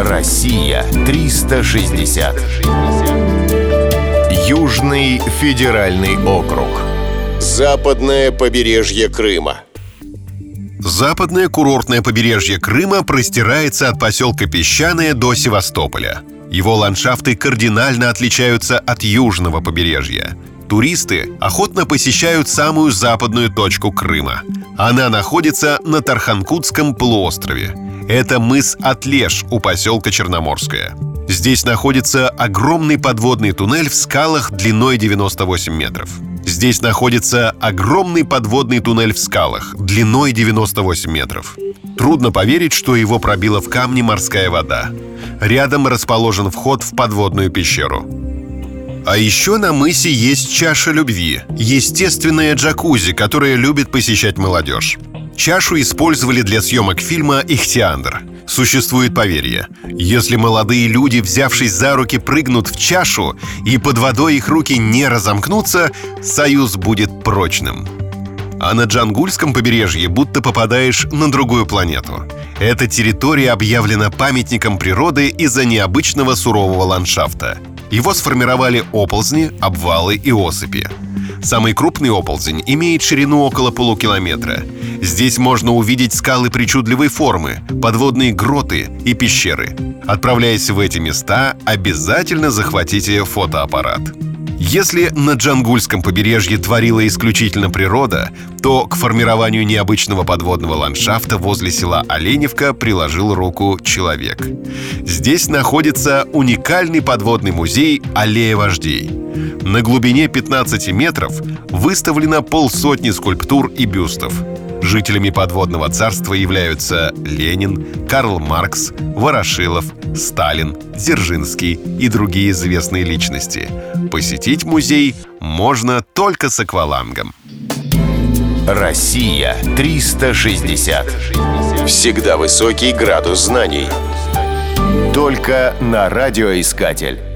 Россия 360. Южный федеральный округ. Западное побережье Крыма. Западное курортное побережье Крыма простирается от поселка Песчаное до Севастополя. Его ландшафты кардинально отличаются от южного побережья. Туристы охотно посещают самую западную точку Крыма. Она находится на Тарханкутском полуострове. Это мыс Атлеш у поселка Черноморская. Здесь находится огромный подводный туннель в скалах длиной 98 метров. Здесь находится огромный подводный туннель в скалах длиной 98 метров. Трудно поверить, что его пробила в камне морская вода. Рядом расположен вход в подводную пещеру. А еще на мысе есть чаша любви, естественная джакузи, которая любит посещать молодежь. Чашу использовали для съемок фильма «Ихтиандр». Существует поверье. Если молодые люди, взявшись за руки, прыгнут в чашу, и под водой их руки не разомкнутся, союз будет прочным. А на Джангульском побережье будто попадаешь на другую планету. Эта территория объявлена памятником природы из-за необычного сурового ландшафта. Его сформировали оползни, обвалы и осыпи. Самый крупный оползень имеет ширину около полукилометра. Здесь можно увидеть скалы причудливой формы, подводные гроты и пещеры. Отправляясь в эти места, обязательно захватите фотоаппарат. Если на Джангульском побережье творила исключительно природа, то к формированию необычного подводного ландшафта возле села Оленевка приложил руку человек. Здесь находится уникальный подводный музей «Аллея вождей». На глубине 15 метров выставлено полсотни скульптур и бюстов. Жителями подводного царства являются Ленин, Карл Маркс, Ворошилов, Сталин, Дзержинский и другие известные личности. Посетить музей можно только с аквалангом. Россия 360. Всегда высокий градус знаний. Только на радиоискатель.